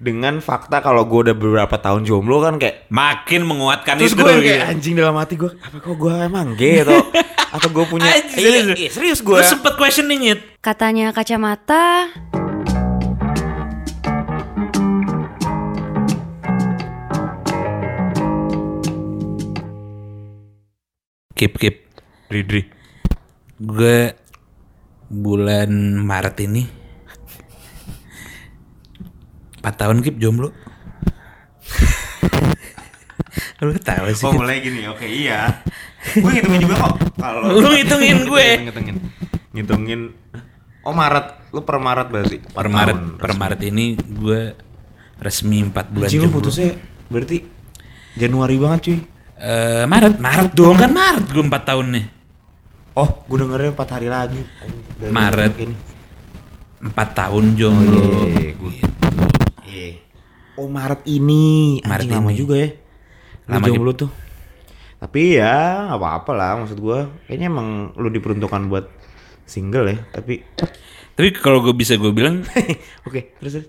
dengan fakta kalau gue udah beberapa tahun jomblo kan kayak Makin menguatkan terus itu gue gitu. kayak anjing dalam hati gue apa kok gue emang gay atau atau gue punya Anjing, iya, serius. iya, serius gue sempet questioning it. Katanya kacamata, Kip kip. Dri Gue bulan Maret ini 4 tahun kip jomblo. Lu tahu sih. Oh mulai gini, oke iya. gue ngitungin juga kok. Kalau Lu ngitungin gue. ngitungin, ngitungin. Oh Maret, lu per Maret berarti? per Maret, per Maret ini gue resmi 4 bulan lu jomblo. putusnya berarti Januari banget cuy. Eh, Maret, Maret dong kan Maret gue 4 tahun nih. Oh, gue dengernya 4 hari lagi. Dari Maret. Ini. 4 tahun jomblo. Oh, iya, iya, gue- Iya. Oh Maret ini, Maret Anjing lama ini. juga ya. Lama Lama jomblo tuh. Tapi ya nggak apa-apa lah maksud gue. Kayaknya emang lu diperuntukkan buat single ya. Tapi Tapi kalau gue bisa gue bilang oke terus. terus.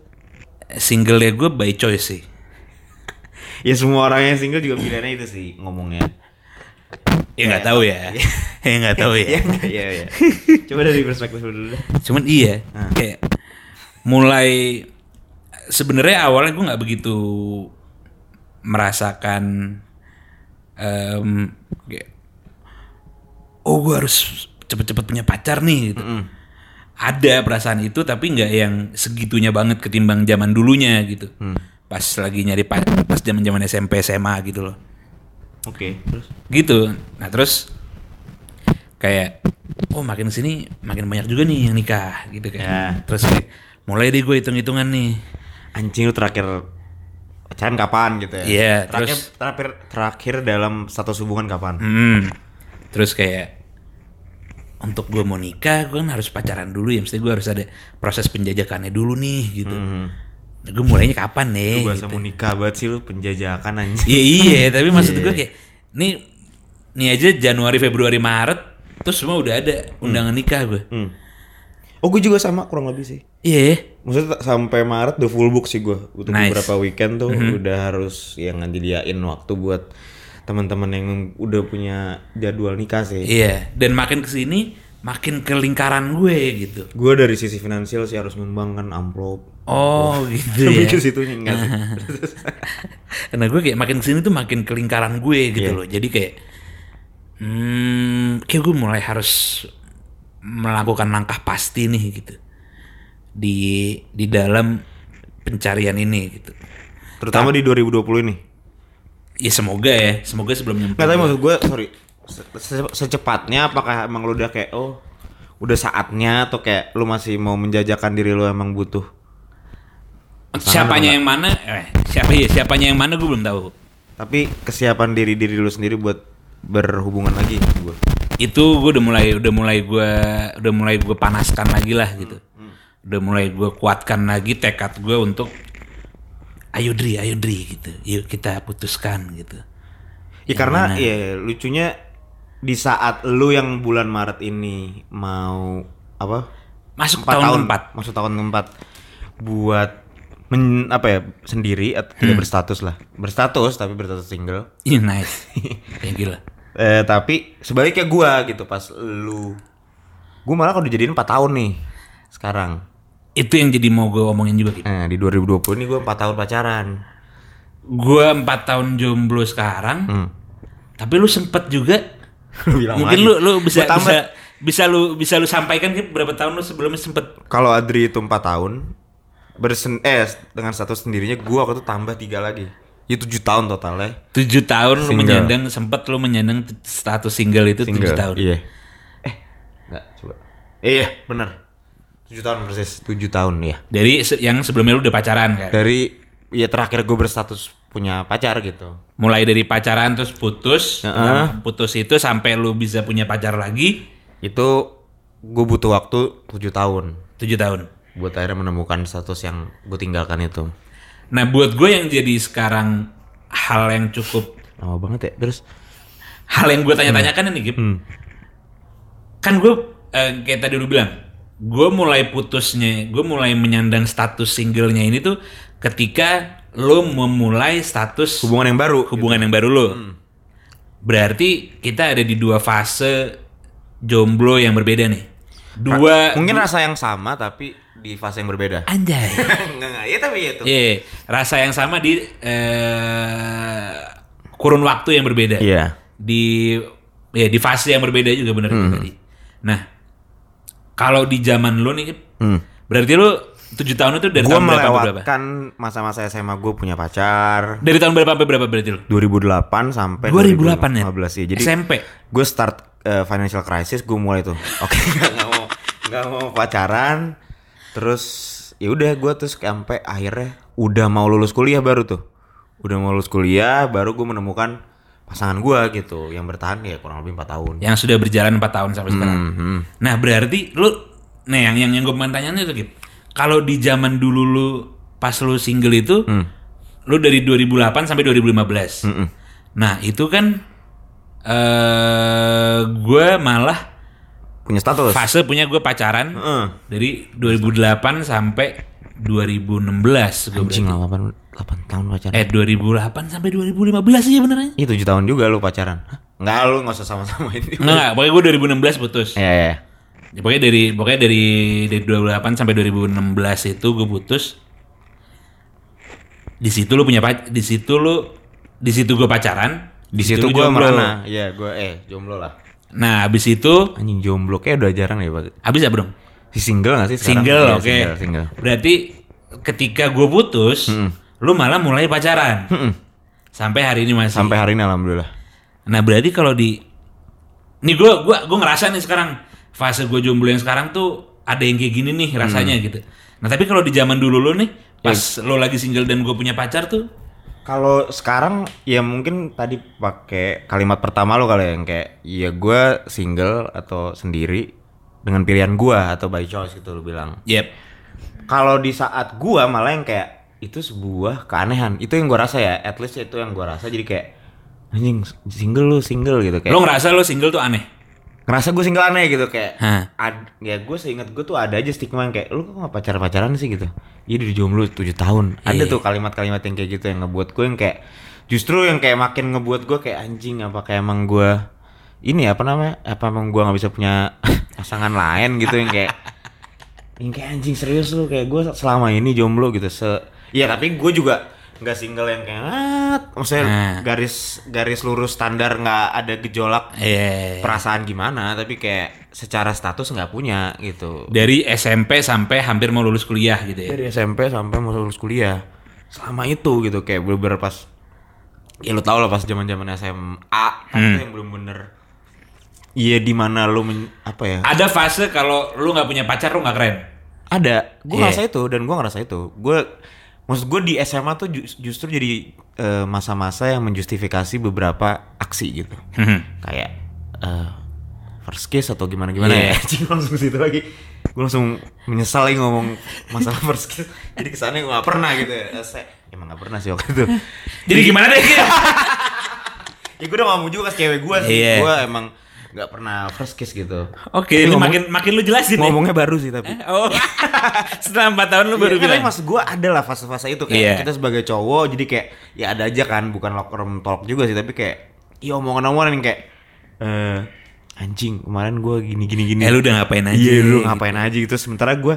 single ya gue by choice sih. Ya semua orang yang single juga pilihannya itu sih ngomongnya. Ya nggak tahu ya. ya nggak tahu ya. Iya? Iya iya. Coba dari perspektif lu dulu deh. Cuman iya, kayak mulai sebenarnya awalnya gue nggak begitu merasakan em, kayak oh gue harus cepet-cepet punya pacar nih gitu. Ada perasaan itu tapi nggak yang segitunya banget ketimbang zaman dulunya gitu. Pas lagi nyari pacar, pas zaman-zaman SMP SMA gitu loh. Oke, terus. Gitu. Nah, terus kayak oh makin sini makin banyak juga nih yang nikah gitu kan. Ya. Terus kayak, mulai deh gue hitung-hitungan nih. Anjing lu terakhir pacaran kapan gitu ya? Iya, terakhir, terus- terakhir terakhir dalam status hubungan kapan? Hmm. Terus kayak untuk gue mau nikah, gue kan harus pacaran dulu ya. Mesti gue harus ada proses penjajakannya dulu nih gitu. Hmm. Nah, gue mulainya kapan nih? Bahasa gitu. mau nikah banget sih lu penjajakan anjing. Iya iya, tapi maksud gue kayak nih nih aja Januari, Februari, Maret terus semua udah ada undangan nikah gue. Hmm. Oh gue juga sama kurang lebih sih. Iya. Maksudnya tak- sampai Maret udah full book sih gue. Untuk Nice. beberapa weekend tuh udah harus yang nyediain waktu buat teman-teman yang udah punya jadwal nikah sih. Iya, dan makin ke sini makin ke lingkaran gue gitu. Gue dari sisi finansial sih harus membangkan amplop. Oh gitu Lebih ya. enggak sih. Karena gue kayak makin ke sini tuh makin ke lingkaran gue gitu Iya. loh. Jadi kayak, hmm, kayak gue mulai harus melakukan langkah pasti nih gitu di di dalam pencarian ini gitu. Terutama di 2020 ini. Ya semoga ya, semoga sebelum nyampe. Nggak tapi maksud gue sorry se- se- secepatnya apakah emang lu udah kayak oh udah saatnya atau kayak lu masih mau menjajakan diri lu emang butuh Siapanya yang mana? Eh, siapa ya? Siapanya yang mana gue belum tahu. tapi kesiapan diri diri lu sendiri buat berhubungan lagi gue itu gue udah mulai udah mulai gue udah mulai gue panaskan lagi lah gitu. Udah mulai gue kuatkan lagi tekad gue untuk ayo Dri ayo Dri gitu. Yuk kita putuskan gitu. Ya karena ya lucunya di saat lu yang bulan Maret ini mau apa? Masuk empat tahun, tahun. keempat. Masuk tahun keempat. Buat men, apa ya sendiri atau tidak berstatus lah. Berstatus tapi berstatus single. Ih, nice. Ya gila Eh, tapi sebaliknya gua gitu pas lu gua malah kalau dijadiin 4 tahun nih sekarang. itu yang jadi mau gue omongin juga gitu Eh, di 2020 ini gua 4 tahun pacaran. gue empat tahun jomblo sekarang Hmm. tapi lu sempet juga Lu bilang mungkin lagi. lu lu bisa bisa bisa lu bisa lu sampaikan Kip, berapa tahun lu sebelumnya sempet Kalau Adri itu 4 tahun bersen eh dengan status sendirinya gua waktu itu tambah tiga lagi. Ya 7 tahun totalnya. tujuh tahun lu Single. menyandang sempet lu menyandang status single itu tujuh tahun Iya. Eh, enggak coba. Iya, bener 7 tahun persis, 7 tahun ya. dari yang sebelumnya lu udah pacaran kan Dari ya terakhir gue berstatus punya pacar gitu. mulai dari pacaran terus putus Heeh. Nah, putus itu sampai lu bisa punya pacar lagi Itu gue butuh waktu 7 tahun. tujuh tahun buat akhirnya menemukan status yang gue tinggalkan itu nah buat gue yang jadi sekarang hal yang cukup lama banget ya terus hal yang gue tanya-tanyakan ini Gip Hmm. kan gue eh, kayak tadi lu bilang gue mulai putusnya gue mulai menyandang status singlenya ini tuh ketika lo memulai status Hubungan yang baru. hubungan yang baru lo. Berarti kita ada di dua fase jomblo yang berbeda nih. Dua Mungkin rasa yang sama tapi di fase yang berbeda. anjay. Enggak enggak. Ya tapi itu. Iya, rasa yang sama di eh, kurun waktu yang berbeda. Iya. Di ya di fase yang berbeda juga benar tadi. Nah, kalau di zaman lo nih, Hmm. berarti lo tujuh tahun itu dari Gue tahun berapa sampai berapa? melewatkan masa-masa SMA gue punya pacar. Dari tahun berapa sampai berapa berarti lo? 2008 sampai 2008 ya? 2015 ya. Jadi SMP. gue start uh, financial crisis gue mulai tuh. Oke, nggak mau nggak mau pacaran. Terus ya udah gue terus sampai akhirnya udah mau lulus kuliah baru tuh. Udah mau lulus kuliah baru gue menemukan pasangan gue gitu yang bertahan ya kurang lebih 4 tahun. Yang sudah berjalan 4 tahun sampai sekarang. Mhm. Nah, berarti lu nah yang yang yang gue pengen tanyain itu Gip. Kalau di zaman dulu lu pas lu single itu Hmm. lu dari 2008 sampai 2015. Nah, itu kan eh gue malah Punya status. fase punya gue pacaran Heeh. dari 2008 sampai 2016 gue Anjing berarti. 8, 8 tahun pacaran. Eh 2008 sampai 2015 sih benernya. Iya 7 tahun juga lu pacaran. Hah? Enggak lu nggak usah sama-sama ini. Enggak, pokoknya gue 2016 putus. Iya iya. Ya, pokoknya dari pokoknya dari dari 2008 sampai 2016 itu gue putus. Di situ lu punya pac di situ lu di situ gue pacaran, Di situ gue merana. Iya, gue eh jomblo lah. Nah, habis itu Anjing jomblo kayak udah jarang ya, Pak. habis ya, Bro? Si single gak sih sekarang? Single, Iya, oke. Single, single. Berarti ketika gue putus, lu malah mulai pacaran. Sampai hari ini masih. Sampai hari ini alhamdulillah. Nah, berarti kalau di nih gue gua gua ngerasa nih sekarang fase gue jomblo yang sekarang tuh ada yang kayak gini nih rasanya Hmm. gitu. Nah, tapi kalau di zaman dulu lu nih pas Ya. lo lagi single dan gue punya pacar tuh Kalau sekarang ya mungkin tadi pakai kalimat pertama lo kali ya, yang kayak ya gue single atau sendiri dengan pilihan gue atau by choice gitu lo bilang. Yep. Kalau di saat gua malah yang kayak itu sebuah keanehan. Itu yang gua rasa ya. At least itu yang gua rasa jadi kayak anjing single lu single gitu kayak. Lo ngerasa lo single tuh aneh? Ngerasa gue single aneh gitu kayak. Hah. Ad, ya gue seingat gue tuh ada aja stigma yang kayak lu kok gak pacar pacaran sih gitu. Iya di jomblo 7 tahun. Ada Iya. tuh kalimat-kalimat yang kayak gitu yang ngebuat gue yang kayak justru yang kayak makin ngebuat gue kayak anjing apa kayak emang gue ini apa namanya apa emang gue nggak bisa punya pasangan lain gitu yang kayak yang kayak anjing serius lu kayak gue selama ini jomblo gitu se ya tapi gue juga nggak single yang kayak ah, maksudnya Nah. garis garis lurus standar nggak ada gejolak Iya. perasaan gimana tapi kayak secara status nggak punya gitu Dari SMP sampai hampir mau lulus kuliah gitu ya. dari SMP sampai mau lulus kuliah selama itu gitu kayak bener-bener pas ya lu tau lah pas zaman zaman SMA itu yang belum bener iya di mana lu men- apa ya Ada fase kalau lu nggak punya pacar lu nggak keren. ada gue Iya. ngerasa itu dan gue ngerasa itu gue maksud gue di SMA tuh ju- justru jadi eh, masa-masa yang menjustifikasi beberapa aksi gitu. Kayak eh, first kiss atau gimana gimana Iya. ya? Gua langsung situ lagi. Gue langsung menyesal lagi ngomong masalah first kiss jadi kesannya gue gak pernah gitu ya. Eh, saya emang gak pernah sih waktu itu. Jadi gimana deh? Ya gue udah gak mau juga ke cewek gue sih. Iya. gue emang gak pernah first kiss gitu Oke, ini ngomong- makin makin lu jelasin ya. ngomongnya baru sih tapi Oh, setelah 4 tahun lu baru Iya, bilang. Tapi maksud gue ada lah fase-fase itu kayak Iya. kita sebagai cowok jadi kayak ya ada aja kan bukan locker room talk juga sih tapi kayak iya omongan-omongan yang kayak eh anjing kemarin gue gini gini gini. Eh, lu udah ngapain aja? Iya lu ngapain aja gitu sementara gue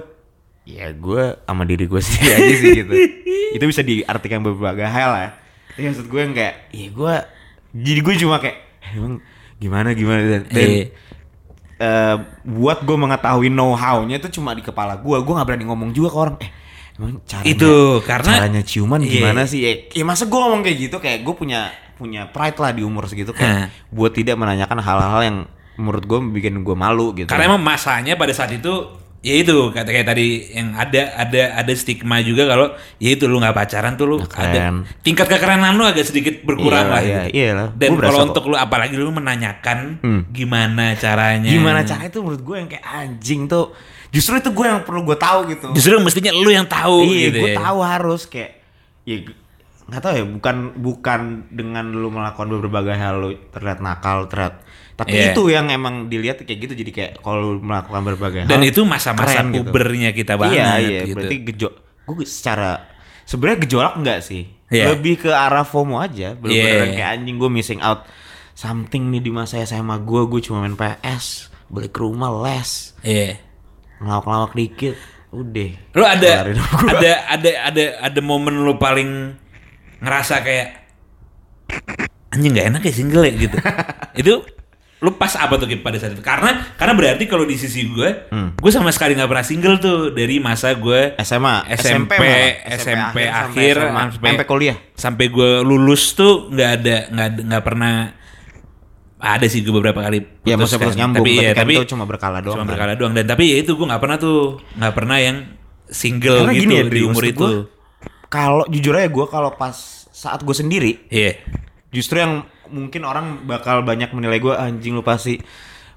ya gue sama diri gue sendiri aja sih gitu. itu bisa diartikan berbagai hal lah. Tapi maksud gue yang kayak iya gue jadi gue cuma kayak "Eh, emang gimana gimana dan, dan Iya. eh, buat gue mengetahui know how-nya itu cuma di kepala gue. Gue nggak berani ngomong juga ke orang. Eh, emang caranya, Itu, karena- caranya ciuman Iya. gimana sih? Ya, ya masa gue ngomong kayak gitu kayak gue punya punya pride lah di umur segitu kayak buat tidak menanyakan hal-hal yang menurut gue bikin gue malu gitu. Karena emang masanya pada saat itu ya itu kata kayak tadi yang ada ada ada stigma juga kalau ya itu lu nggak pacaran tuh lu Nggak ada keren. tingkat kekerenan lu agak sedikit berkurang Iyalah, lah. iya, gitu. iyalah. Dan kalau kok. untuk lu apalagi lu menanyakan Hmm. gimana caranya. gimana caranya itu menurut gue yang kayak anjing tuh justru itu gue yang perlu gue tahu gitu. Justru mestinya lu yang tahu iya, gitu gue ya. tahu harus kayak ya nggak tahu ya bukan bukan dengan lu melakukan berbagai hal lu terlihat nakal terlihat tapi Iya. itu yang emang dilihat kayak gitu jadi kayak kalau melakukan berbagai hal Dan itu masa-masa gitu. pubernya kita banget iya iya gitu. berarti gejo gue secara sebenarnya gejolak enggak sih Iya. lebih ke arah FOMO aja bener-bener Iya. kayak anjing gue missing out something nih di masa SMA gue gue cuma main PS balik ke rumah les Iya. ngelawak-ngelawak dikit udah Lu ada ada ada ada ada momen lu paling ngerasa kayak anjing nggak enak ya single ya gitu. itu lu pas apa tuh pada saat itu? Karena karena berarti kalau di sisi gue, Hmm. gue sama sekali nggak pernah single tuh dari masa gue SMA SMP, malah. SMP sampai akhir, SMA, sampai- sampai kuliah sampai gue lulus tuh nggak ada nggak nggak pernah ada sih gue beberapa kali ya putus maksudnya putus nyambung tapi, ya, tapi itu cuma berkala doang cuma kan. berkala doang dan tapi ya itu gue nggak pernah tuh nggak pernah yang single Karena gitu gini ya, di umur itu kalau jujur aja gue kalau pas saat gue sendiri iya justru yang mungkin orang bakal banyak menilai gue anjing lu pasti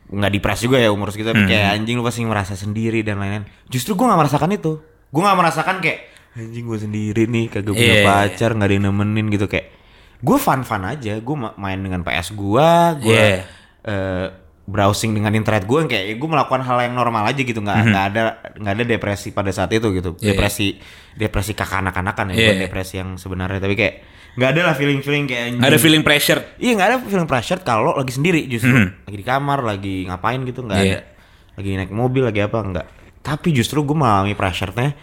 nggak dipres juga ya umur segitu tapi Hmm. kayak anjing lu pasti merasa sendiri dan lain-lain justru gue nggak merasakan itu gue nggak merasakan kayak anjing gue sendiri nih kagak punya Iya. pacar nggak ada yang nemenin gitu kayak gue fun fun aja gue main dengan PS gue gue Iya. eh, browsing dengan internet gue kayak gue melakukan hal yang normal aja gitu nggak nggak ada nggak ada depresi pada saat itu gitu. Iya. depresi depresi kakanak-kanakan ya Iya. bukan depresi yang sebenarnya tapi kayak nggak ada lah feeling feeling kayak anjing. ada feeling pressure. Iya nggak ada feeling pressure kalau lagi sendiri justru. Mhm. lagi di kamar lagi ngapain gitu nggak ada. Lagi naik mobil lagi apa nggak. Tapi justru gue mengalami pressure-nya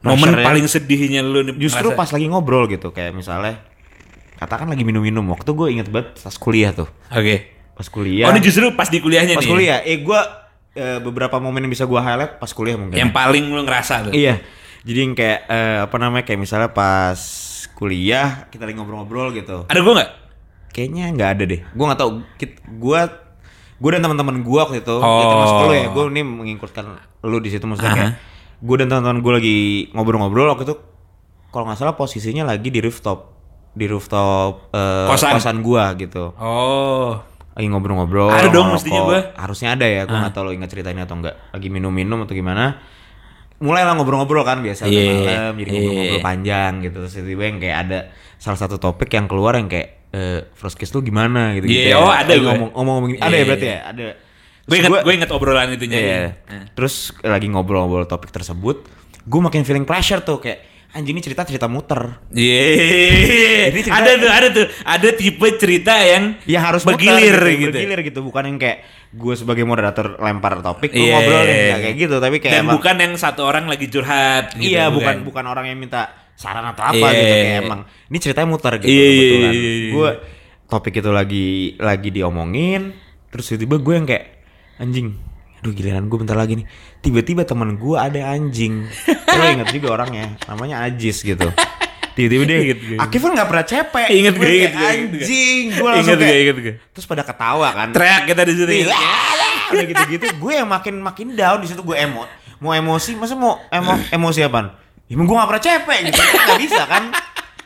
momen pressure-nya paling sedihnya lu justru ngerasa- pas lagi ngobrol gitu kayak misalnya katakan lagi minum-minum waktu gue inget banget pas kuliah tuh. Oke. Pas kuliah. Oh ini justru pas di kuliahnya pas nih ya? kuliah. Eh gue eh, beberapa momen yang bisa gue highlight pas kuliah mungkin. Yang paling lu ngerasa tuh? Iya. Jadi yang kayak eh, apa namanya kayak misalnya pas kuliah kita lagi ngobrol-ngobrol gitu. ada gue nggak Kayaknya nggak ada deh. Gua nggak tahu. Gua gua dan teman-teman gua waktu itu, Oh. ya termasuk lu ya. Gua ini mengikutkan lu di situ maksudnya kayak gua dan teman-teman gua lagi ngobrol-ngobrol waktu itu kalau nggak salah posisinya lagi di rooftop di rooftop eh, Kosan. kosan gua gitu. oh Lagi ngobrol-ngobrol. Ada dong mestinya gua. Harusnya ada ya. Gua nggak tahu lo ingat ceritanya atau enggak. Lagi minum-minum atau gimana. Mulai lah ngobrol-ngobrol kan biasa Iya, malam jadi iya. ngobrol-ngobrol panjang gitu. Terus tiba-tiba yang kayak ada salah satu topik yang keluar yang kayak eh first kiss lu gimana gitu gitu. Iya, oh, ada gue. ngomong ngomong gini. Ada Iya, ya berarti iya. ya? Ada. gue inget gue inget obrolan itunya Iya. Nah. Terus lagi ngobrol-ngobrol topik tersebut, gue makin feeling pressure tuh kayak anjing ini cerita cerita muter. Iya, cerita- ada tuh, ada tuh, ada tipe cerita yang yang harus bergilir muter gitu. bergilir gitu bukan yang kayak gue sebagai moderator lempar topik lu Iya. ngobrol nih nggak kayak gitu tapi kayak Dan emang- bukan yang satu orang lagi curhat gitu. iya bukan bukan orang yang minta saran atau apa Iya. gitu kayak emang ini ceritanya muter gitu Iya, kebetulan iya, iya. gue topik itu lagi lagi diomongin terus tiba-tiba gue yang kayak anjing aduh giliran gue bentar lagi nih. Tiba-tiba teman gue ada anjing. Lo inget juga orangnya namanya Ajis gitu. Tiba-tiba dia Inget gue. Akif kan nggak pernah cepek Inget Gue inget gue, inget anjing gue langsung Ingat gue, kayak ingat gue. terus pada ketawa kan. Teriak kita di situ. Iya, udah gitu-gitu gue yang makin makin down di situ gue emo. Mau emosi masa mau emo emosi apaan? Ya emang gue gak pernah capek gitu nggak bisa kan.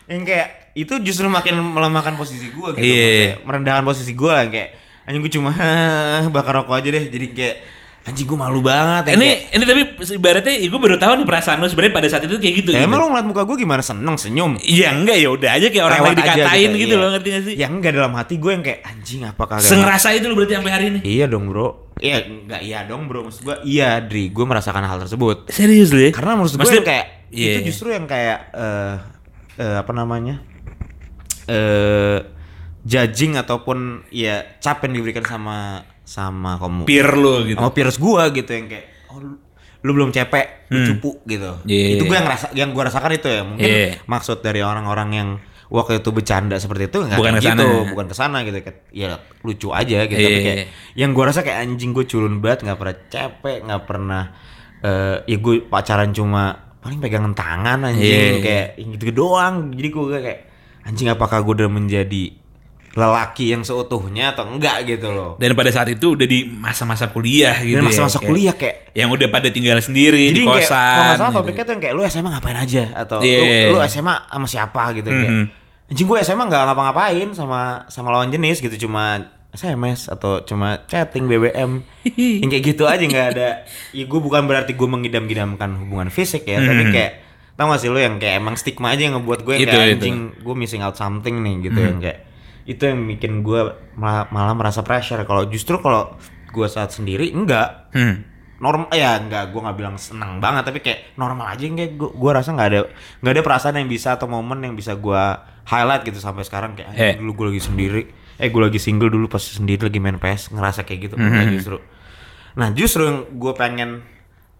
Yang kayak itu justru makin melemahkan posisi gue gitu Iya. Maksudnya merendahkan posisi gue kayak anjing gue cuma bakar rokok aja deh. Jadi kayak anjing gue malu banget yang Ini kayak, ini tapi ibaratnya gue baru tahu nih perasaan lu sebenarnya pada saat itu kayak gitu. ya gitu. emang lo ngeliat muka gue gimana seneng senyum Iya enggak ya udah aja kayak orang lagi aja dikatain gitu, iya. loh ngerti gak sih? ya enggak dalam hati gue yang kayak anjing apa kagak Sengerasa itu lu berarti sampai hari ini. Iya dong bro Iya enggak iya dong bro Maksud gue iya Dri Gue merasakan hal tersebut Serius ya? Karena menurut gue Maksudnya- yang kayak Iya. Itu justru yang kayak eh eh, Apa namanya eh Judging ataupun Ya cap yang diberikan sama Sama kamu peer lu gitu. Sama peers gue gitu Yang kayak oh, lu, lu belum cepek Lu cupu gitu Hmm. Iya. Itu gue yang ngerasa Yang gue rasakan itu ya Mungkin Iya. maksud dari orang-orang yang Waktu itu bercanda seperti itu nggak Bukan ke sana. gitu, bukan ke sana gitu ya lucu aja gitu tapi Iya. kayak yang gue rasa kayak anjing gue culun banget nggak pernah capek nggak pernah eh ya gue pacaran cuma paling pegangan tangan anjing Iya. kayak gitu doang jadi gue kayak anjing apakah gue udah menjadi lelaki yang seutuhnya atau enggak gitu loh Dan pada saat itu udah di masa-masa kuliah gitu dan ya, masa-masa kayak- kuliah kayak Yang udah pada tinggal sendiri jadi di kayak kosan. kalau nggak salah gitu. topiknya tuh yang kayak lu SMA ngapain aja atau Iya. lu, lu SMA sama siapa gitu kayak Mhm. anjing gue SMA nggak ngapa-ngapain sama sama lawan jenis gitu cuma SMS atau cuma chatting BBM yang kayak gitu aja nggak ada ya gue bukan berarti gue mengidam-idamkan hubungan fisik ya tapi Mhm. kayak tau gak sih lu yang kayak emang stigma aja yang ngebuat gue yang Itu, kayak anjing gue missing out something nih gitu yang Mhm. kayak itu yang bikin gue malah, malah merasa pressure. Kalau justru kalau gue saat sendiri enggak. Hmm. normal ya nggak gue nggak bilang seneng banget tapi kayak normal aja kayak gue gue rasa nggak ada nggak ada perasaan yang bisa atau momen yang bisa gue highlight gitu sampai sekarang. Kayak Eh. "Anjing, dulu gue lagi sendiri. Eh gue lagi single dulu pas sendiri lagi main PS ngerasa kayak gitu. Enggak, justru. Nah justru yang gue pengen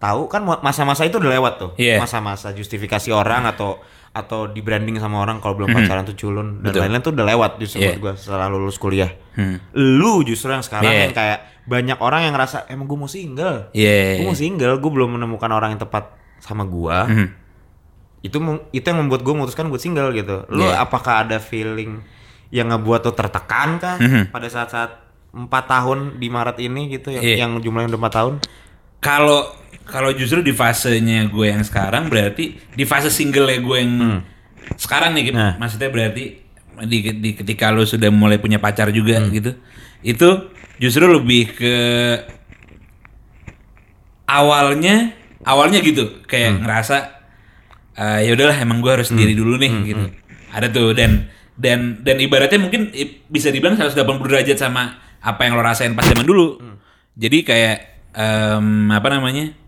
tahu kan masa-masa itu udah lewat tuh. Iya. masa-masa justifikasi orang atau atau di branding sama orang kalau belum pacaran tuh culun dan lain-lain tuh udah lewat justru buat gue setelah lulus kuliah Hmm. lu justru yang sekarang Iya. yang kayak banyak orang yang ngerasa emang gue mau single Iya. gue mau single gue belum menemukan orang yang tepat sama gue Mhm. itu itu yang membuat gue memutuskan buat single gitu lu Iya. apakah ada feeling yang ngebuat lu tertekan kah Mhm. pada saat-saat empat tahun di Maret ini gitu yang, Iya. yang jumlahnya udah empat tahun Kalau kalau justru di fasenya gue yang sekarang berarti di fase single gue yang sekarang nih gitu. Nah. Maksudnya berarti di, di ketika lo sudah mulai punya pacar juga gitu. Itu justru lebih ke awalnya awalnya gitu kayak ngerasa eh, ya udahlah emang gue harus sendiri dulu nih gitu. Ada tuh dan dan dan ibaratnya mungkin bisa dibilang 180 derajat sama apa yang lo rasain pas zaman dulu. Jadi kayak em, apa namanya?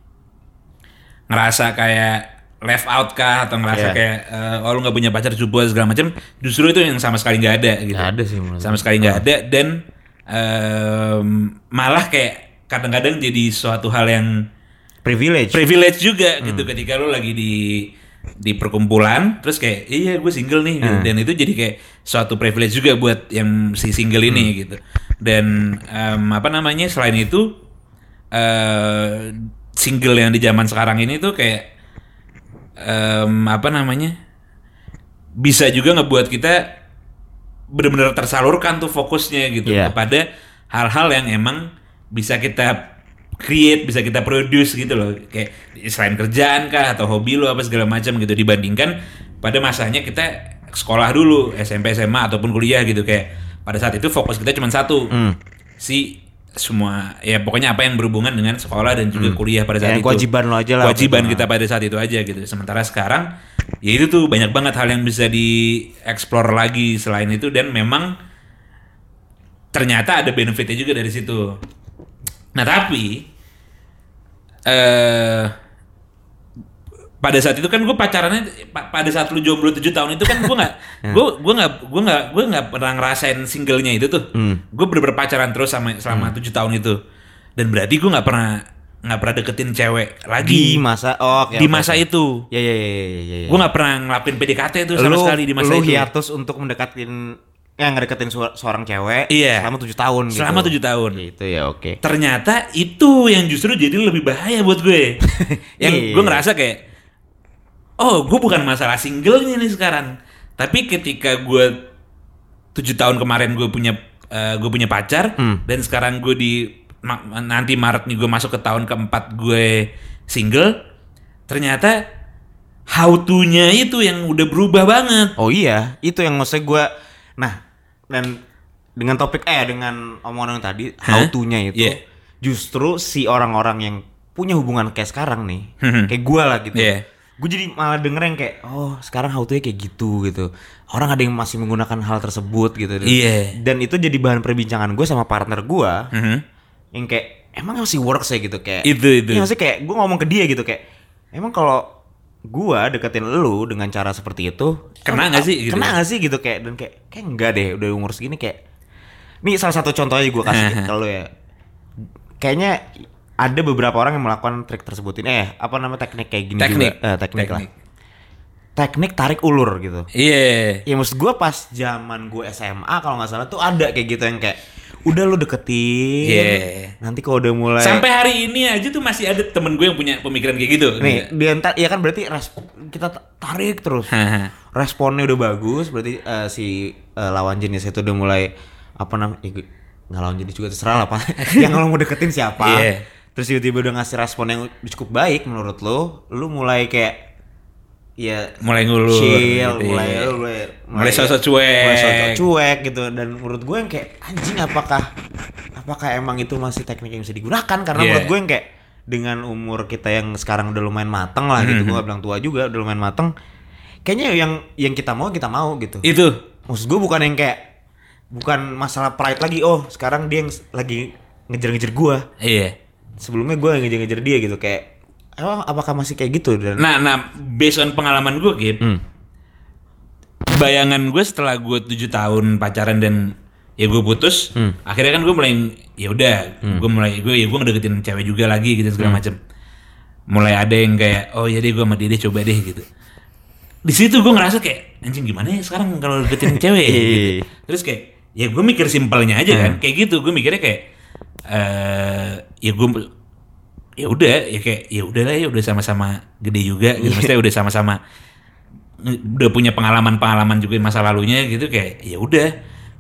Ngerasa kayak left out kah atau ngerasa Iya. kayak eh, oh lu nggak punya pacar coba segala macam justru itu yang sama sekali nggak ada gitu. Nggak ada sih menurut sama sekali nggak ada dan em, malah kayak kadang-kadang jadi suatu hal yang privilege. privilege juga gitu. Ketika lu lagi di di perkumpulan terus kayak iya gue single nih gitu. dan itu jadi kayak suatu privilege juga buat yang si single ini gitu. Dan em, apa namanya selain itu eh single yang di zaman sekarang ini tuh kayak em, apa namanya bisa juga ngebuat kita benar-benar tersalurkan tuh fokusnya gitu Iya. kepada hal-hal yang emang bisa kita create, bisa kita produce gitu loh. Kayak selain kerjaan kah atau hobi lo apa segala macam gitu dibandingkan pada masanya kita sekolah dulu, SMP, SMA ataupun kuliah gitu kayak pada saat itu fokus kita cuma satu. Hmm. Si semua ya pokoknya apa yang berhubungan dengan sekolah dan juga kuliah pada saat Yang itu. kewajiban lo aja lah. Kewajiban kita pada saat itu aja gitu. Sementara sekarang ya itu tuh banyak banget hal yang bisa dieksplor lagi selain itu dan memang ternyata ada benefitnya juga dari situ. Nah tapi eh pada saat itu kan gue pacarannya pa- pada saat lu jomblo 7 tahun itu kan gue nggak gue gue nggak gue nggak gue nggak pernah ngerasain singlenya itu tuh. Gue bener pacaran terus sama selama tujuh tahun itu. Dan berarti gue nggak pernah nggak pernah deketin cewek di lagi masa oh oke, di masa itu. Ya ya ya ya, ya, ya. gue nggak pernah ngelapin PDKT itu sama lu, sekali di masa lu itu. hiatus untuk mendekatin yang ngedeketin seorang cewek Iya. selama tujuh tahun gitu. selama tujuh tahun. Itu ya oke. ternyata itu yang justru jadi lebih bahaya buat gue. Yang Iya. gue ngerasa kayak oh gue bukan masalah singlenya nih sekarang tapi ketika gue tujuh tahun kemarin gue punya eh, gue punya pacar Hmm. dan sekarang gue di ma- nanti Maret nih gue masuk ke tahun keempat gue single ternyata how to-nya itu yang udah berubah banget Oh iya, itu yang maksud gue. Nah, dan dengan topik eh dengan omongan yang tadi how Hah? to-nya itu Iya. justru si orang-orang yang punya hubungan kayak sekarang nih, Mhm. kayak gue lah gitu. Iya. Gue jadi malah denger yang kayak oh sekarang how to-nya kayak gitu gitu. Orang ada yang masih menggunakan hal tersebut gitu. Iya. Dan itu jadi bahan perbincangan gue sama partner gue Mhm. yang kayak emang masih works ya gitu kayak Itu, itu. Iya, maksudnya kayak gue ngomong ke dia gitu kayak emang kalau gua deketin lu dengan cara seperti itu Kena nggak sih, gitu kena ya? nggak sih gitu kayak dan kayak kayak enggak deh udah umur segini kayak ini salah satu contoh aja gue kasih ke lu ya kayaknya ada beberapa orang yang melakukan trik tersebut ini eh apa nama teknik kayak gini Teknik. juga Eh, teknik, lah teknik tarik ulur gitu Iya. Ya maksud gue pas zaman gue SMA kalau nggak salah tuh ada kayak gitu yang kayak udah lu deketin, Iya. nanti kalau udah mulai Sampai hari ini aja tuh masih ada temen gue yang punya pemikiran kayak gitu. nih dia ntar ya kan berarti res- kita tarik terus responnya udah bagus berarti eh, si eh, lawan jenis itu udah mulai apa namanya ya, nggak lawan jenis juga terserah lah pak yang lo mau deketin siapa Iya. Terus tiba-tiba udah ngasih respon yang cukup baik menurut lo lu mulai kayak ya mulai ngulur. chill, gitu, mulai, iya. mulai, Mulai sosok cuek. mulai sosok cuek gitu. Dan menurut gue yang kayak anjing apakah apakah emang itu masih teknik yang bisa digunakan? Karena Iya. menurut gue yang kayak dengan umur kita yang sekarang udah lumayan mateng lah gitu, gue Mm-hmm. gak bilang tua juga, udah lumayan mateng. Kayaknya yang yang kita mau kita mau gitu. Itu. Maksud gue bukan yang kayak bukan masalah pride lagi. Oh sekarang dia yang lagi ngejar-ngejar gue. Iya. Sebelumnya gue ngejar-ngejar dia gitu kayak emang apakah masih kayak gitu dan Nah, nah, based on pengalaman gue, Gip, Hmm. bayangan gue setelah gue tujuh tahun pacaran dan ya gue putus, Hmm. akhirnya kan gue mulai ya udah, gue mulai gue ya gue ngedeketin cewek juga lagi gitu Hmm. segala macem. Mulai ada yang kayak oh ya deh gue sama dia deh coba deh gitu. Di situ gue ngerasa kayak anjing gimana ya sekarang kalau deketin cewek gitu. Iya. Terus kayak ya gue mikir simpelnya aja Hmm. kan kayak gitu gue mikirnya kayak eh ya gue ya udah ya kayak ya udah lah ya udah sama-sama gede juga gitu. Maksudnya udah sama-sama udah punya pengalaman-pengalaman juga masa lalunya gitu kayak ya udah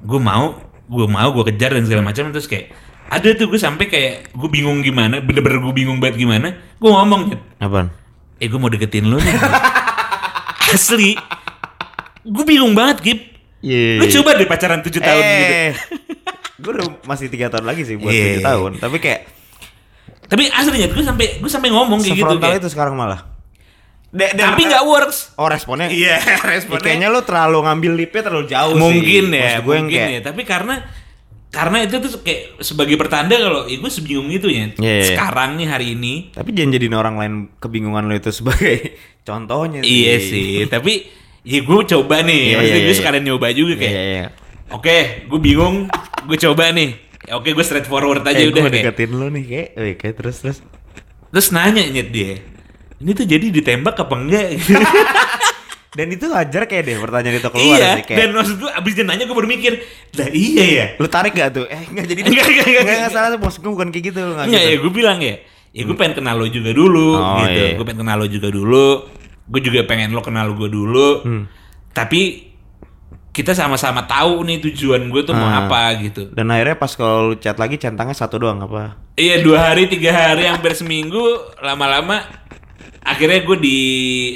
gue mau gue mau gue kejar dan segala macam. Terus kayak ada tuh gue sampai kayak gue bingung gimana bener-bener gue bingung banget gimana gue ngomong apaan? Eh gue mau deketin lu nih asli. Gue bingung banget Gip. Iya. lu coba deh pacaran 7 tahun gitu gue udah masih tiga tahun lagi sih buat Iya. tujuh tahun tapi kayak tapi aslinya gue sampai gue sampai ngomong kayak gitu kayak, itu sekarang malah De- dan- tapi nggak works oh responnya iya Ya, responnya kayaknya lu terlalu ngambil lipnya terlalu jauh sih. mungkin ya Maksud gue yang mungkin kayak ya tapi karena karena itu tuh kayak sebagai pertanda kalau ya gue sebingung itu ya Iya, iya. sekarang nih hari ini tapi jangan jadiin orang lain kebingungan lu itu sebagai contohnya sih iya sih tapi ya gue coba nih Iya, maksudnya iya, gue iya. sekalian nyoba juga Iya, kayak iya, iya. Oke gue bingung. Gue coba nih. Oke gue straightforward aja eh, udah gue kayak deketin lu nih kayak, eh, kayak terus terus. Terus nanya nyet dia ini tuh jadi ditembak apa enggak? Dan itu wajar kayak deh pertanyaan itu keluar iya sih kayak dan maksud gue abis dia nanya gue baru mikir lah iya ya? Lu tarik gak tuh? Eh enggak jadi Enggak, enggak, enggak, enggak enggak. salah tuh bos gue bukan kayak gitu enggak Enggak gitu. ya gue bilang ya Ya gue pengen kenal lo juga dulu Oh, gitu. iya. Gue pengen kenal lo juga dulu Gue juga pengen lo kenal gue dulu. Hmm. Tapi Kita sama-sama tahu nih tujuan gue tuh mau Ah. apa gitu. Dan akhirnya pas kalau lu chat lagi centangnya satu doang apa? Iya dua hari tiga hari hampir seminggu Lama-lama Akhirnya gue di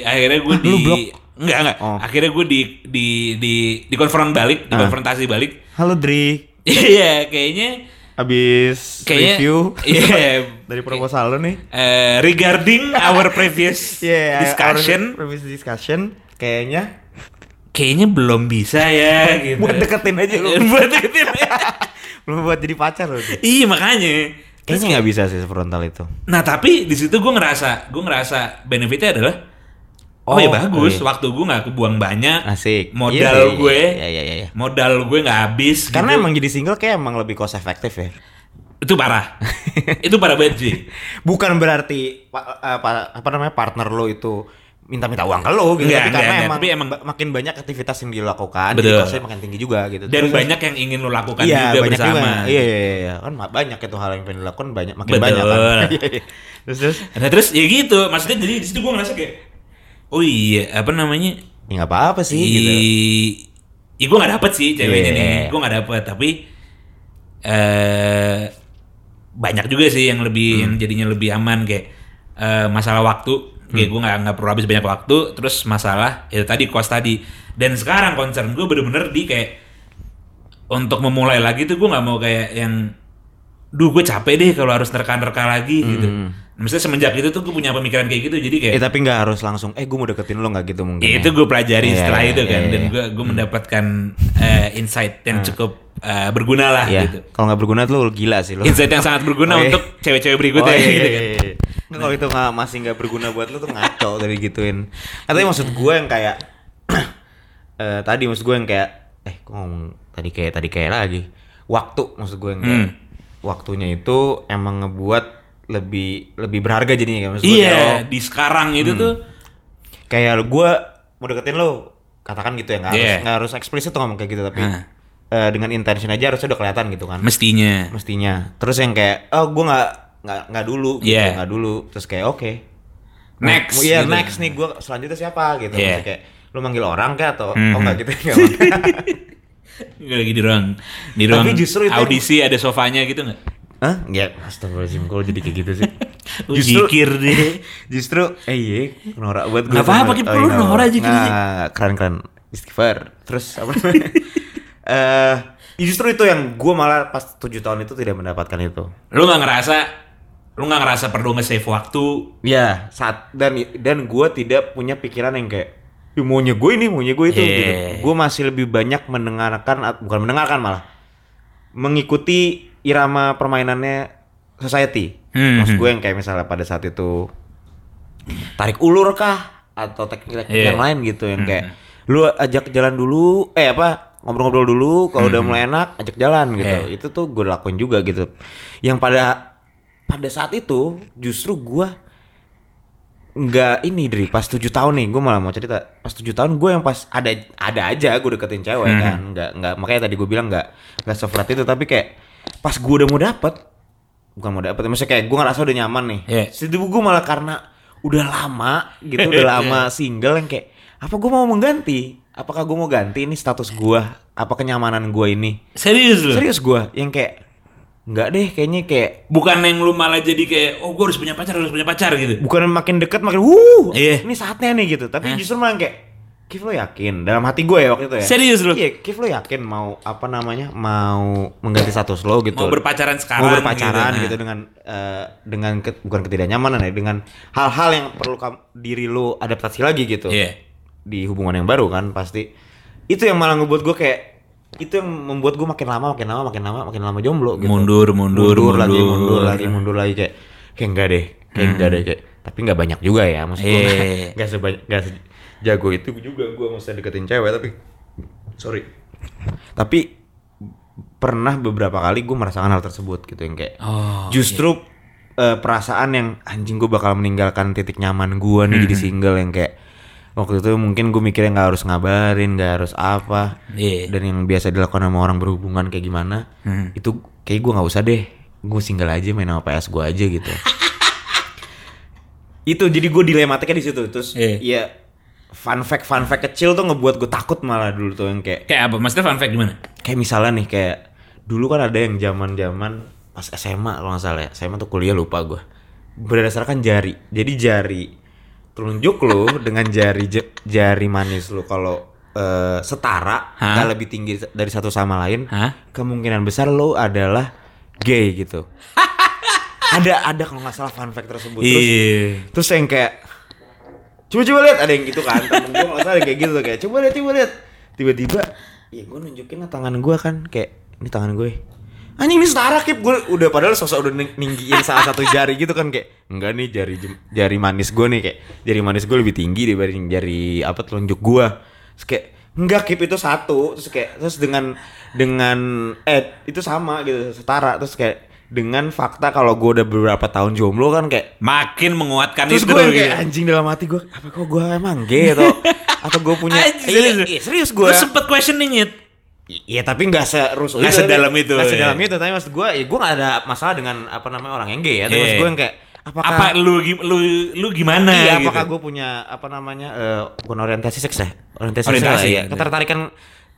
Akhirnya gue Ah, di blok? Enggak enggak. Oh. Akhirnya gue di Di Di Di konfront balik Di Ah. konfrontasi balik. Halo Dri. Iya kayaknya habis Kayaknya review. Iya dari proposal lu nih. Eh, Regarding our previous Iya, discussion. our previous discussion kayaknya kayaknya belum bisa ya gitu. buat deketin aja lu buat deketin. belum buat jadi pacar lu iya makanya. kayaknya nggak bisa sih frontal itu Nah tapi di situ gue ngerasa, gue ngerasa benefitnya adalah, oh, Oh, ya bagus, iya. waktu gue nggak kebuang banyak, asik modal Iya, iya, gue, iya iya iya, iya. modal gue nggak habis. karena gitu. emang jadi single kayak emang lebih cost efektif ya itu parah, itu parah banget sih. bukan berarti pa- apa, apa namanya partner lo itu minta-minta uang ke lo gitu Enggak, tapi karena enggak, emang, tapi emang- makin banyak aktivitas yang dilakukan Betul. jadi costnya makin tinggi juga gitu Dan Terus- banyak yang ingin lo lakukan iya, juga banyak bersama. juga iya, iya iya iya kan banyak itu hal yang pengen dilakukan banyak makin Betul. banyak kan Iya, iya. terus terus Nah terus ya gitu, maksudnya jadi di situ gue ngerasa kayak, oh iya apa namanya? ya nggak apa-apa sih gitu Iya, gue gak dapet sih ceweknya Iya. nih, gue gak dapet. Tapi eh banyak juga sih yang lebih Hmm. yang jadinya lebih aman kayak eh, masalah waktu. Kayak Hmm. gue nggak nggak perlu habis banyak waktu. Terus masalah itu tadi kos tadi. Dan sekarang concern gue bener-bener di kayak untuk memulai lagi tuh gue nggak mau kayak yang duh gue capek deh kalau harus nerka-nerka lagi gitu. Maksudnya semenjak itu tuh gue punya pemikiran kayak gitu jadi kayak Hmm. Eh tapi nggak harus langsung eh gue mau deketin lo nggak gitu mungkin. Ya, ya. itu gue pelajari Iya, setelah iya, itu kan iya, dan iya. gue gue mendapatkan eh, insight yang cukup eh, berguna lah Iya. gitu. Kalau nggak berguna tuh lo gila sih lo. Insight yang sangat berguna Oh, iya. untuk cewek-cewek berikutnya Oh, iya, gitu iya, kan. Nggak, kalau itu nggak masih nggak berguna buat lo tuh ngaco dari gituin. Katanya maksud gue yang kayak eh, tadi maksud gue yang kayak eh gue ngomong tadi kayak tadi kayak lagi waktu maksud gue yang kayak Hmm. waktunya itu emang ngebuat lebih lebih berharga jadinya kayak maksud gue Iya, di sekarang itu Hmm. tuh kayak gue mau deketin lo katakan gitu ya nggak harus Iya. nggak harus eksplisit tuh ngomong kayak gitu tapi Hah. eh, dengan intention aja harusnya udah kelihatan gitu kan mestinya. mestinya terus yang kayak oh gue nggak nggak nggak dulu gitu Iya. nggak dulu terus kayak oke Next, Nah, iya gitu. next nih gue selanjutnya siapa gitu Iya. Maksudnya kayak lu manggil orang kayak atau Mhm. oh enggak gitu enggak Gue lagi di ruang di Tapi ruang justru itu- audisi ada sofanya gitu nggak? Hah? Ya, astagfirullahaladzim, kalau jadi kayak gitu sih. Oh, zikir deh. justru, eh iya, norak buat gue. Nggak apa-apa, Kip, lu norak aja sih. Keren-keren, istighfar. Terus apa namanya? Eh, justru itu yang gue malah pas tujuh tahun itu tidak mendapatkan itu. Lu nggak ngerasa lu nggak ngerasa perlu nge-save waktu Ya, saat dan dan gue tidak punya pikiran yang kayak "Ih, maunya gue ini, maunya gue itu Iya. gitu. Gue masih lebih banyak mendengarkan bukan mendengarkan malah mengikuti irama permainannya society. Hmm. Maksud gue yang kayak misalnya pada saat itu tarik ulur kah atau teknik-teknik Iya. yang lain gitu yang kayak lu ajak jalan dulu eh apa ngobrol-ngobrol dulu kalau udah mulai enak ajak jalan gitu. Iya. Itu tuh gue lakuin juga gitu. Yang pada pada saat itu justru gue nggak ini dari pas tujuh tahun nih gue malah mau cerita. Pas tujuh tahun gue yang pas ada ada aja gue deketin cewek Hmm. kan. Nggak nggak makanya tadi gue bilang nggak nggak seflat itu. Tapi kayak pas gue udah mau dapet bukan mau dapet maksudnya kayak gue ngerasa udah nyaman nih. Iya. situ gue malah karena udah lama gitu udah lama single yang kayak apa gue mau mengganti? Apakah gue mau ganti ini status gue apa kenyamanan gue ini? Serius serius gue yang kayak nggak deh kayaknya kayak Bukan yang lu malah jadi kayak oh gue harus punya pacar harus punya pacar gitu. bukan makin dekat makin wuh Iya. ini saatnya nih gitu tapi Hah? justru malah kayak Kif lo yakin dalam hati gue ya waktu itu ya Serius lu? iya Kif lo yakin mau apa namanya mau mengganti status lo gitu Mau berpacaran sekarang mau berpacaran gitu, gitu, nah. dengan eh, dengan ke- bukan ketidaknyamanan ya dengan hal-hal yang perlu diri lo adaptasi lagi gitu Iya. di hubungan yang baru kan pasti itu yang malah ngebuat gue kayak itu yang membuat gue makin lama makin lama makin lama makin lama jomblo gitu Mundur, mundur, lagi mundur. mundur lagi mundur lagi kayak kayak enggak deh kayak enggak deh kayak tapi nggak banyak juga ya maksud gue Hmm. Iya. nggak sebanyak nggak jago itu juga gue mesti deketin cewek tapi sorry tapi pernah beberapa kali gue merasakan hal tersebut gitu yang kayak Oh, justru eh, perasaan yang anjing gue bakal meninggalkan titik nyaman gue nih Hmm. jadi single yang kayak waktu itu mungkin gue mikirnya nggak harus ngabarin nggak harus apa Iya. dan yang biasa dilakukan sama orang berhubungan kayak gimana Hmm. itu kayak gue nggak usah deh gue single aja main sama PS gue aja gitu itu jadi gue dilematiknya di situ terus Iya. ya fun fact fun fact kecil tuh ngebuat gue takut malah dulu tuh yang kayak Kayak apa? Maksudnya fun fact gimana? kayak misalnya nih kayak dulu kan ada yang zaman zaman pas SMA kalau nggak salah ya SMA tuh kuliah lupa gue berdasarkan jari jadi jari telunjuk lu dengan jari jari manis lu kalau eh, setara nggak lebih tinggi dari satu sama lain Hah? kemungkinan besar lu adalah gay gitu. Ada ada kalau nggak salah fun fact tersebut. Terus Iya. terus yang kayak coba coba lihat ada yang gitu kan temen gue nggak salah kayak gitu kayak coba lihat coba lihat. Tiba-tiba ya gue nunjukin tangan gue kan kayak ini tangan gue anjing ini setara kip gue udah padahal sosok udah ning- ninggiin salah satu jari gitu kan kayak enggak nih jari jari manis gue nih kayak jari manis gue lebih tinggi dibanding jari apa telunjuk gue terus kayak enggak kip itu satu terus kayak terus dengan dengan eh itu sama gitu setara terus kayak dengan fakta kalau gue udah beberapa tahun jomblo kan kayak Makin menguatkan Terus itu gue yang gitu. kayak anjing dalam hati gue apa kok gue emang gay atau atau gue punya iya, serius. serius gue sempet questioning it. Iya tapi nggak serusuh Nggak sedalam itu, nggak ya. sedalam itu tapi maksud gue ya gue nggak ada masalah dengan apa namanya orang yang gay ya tapi Iya. maksud gue yang kayak apakah Apa lu lu lu gimana iya gitu? apakah gue punya apa namanya eh, bukan orientasi seks ya orientasi, Orientasi, seks ya gitu. ketertarikan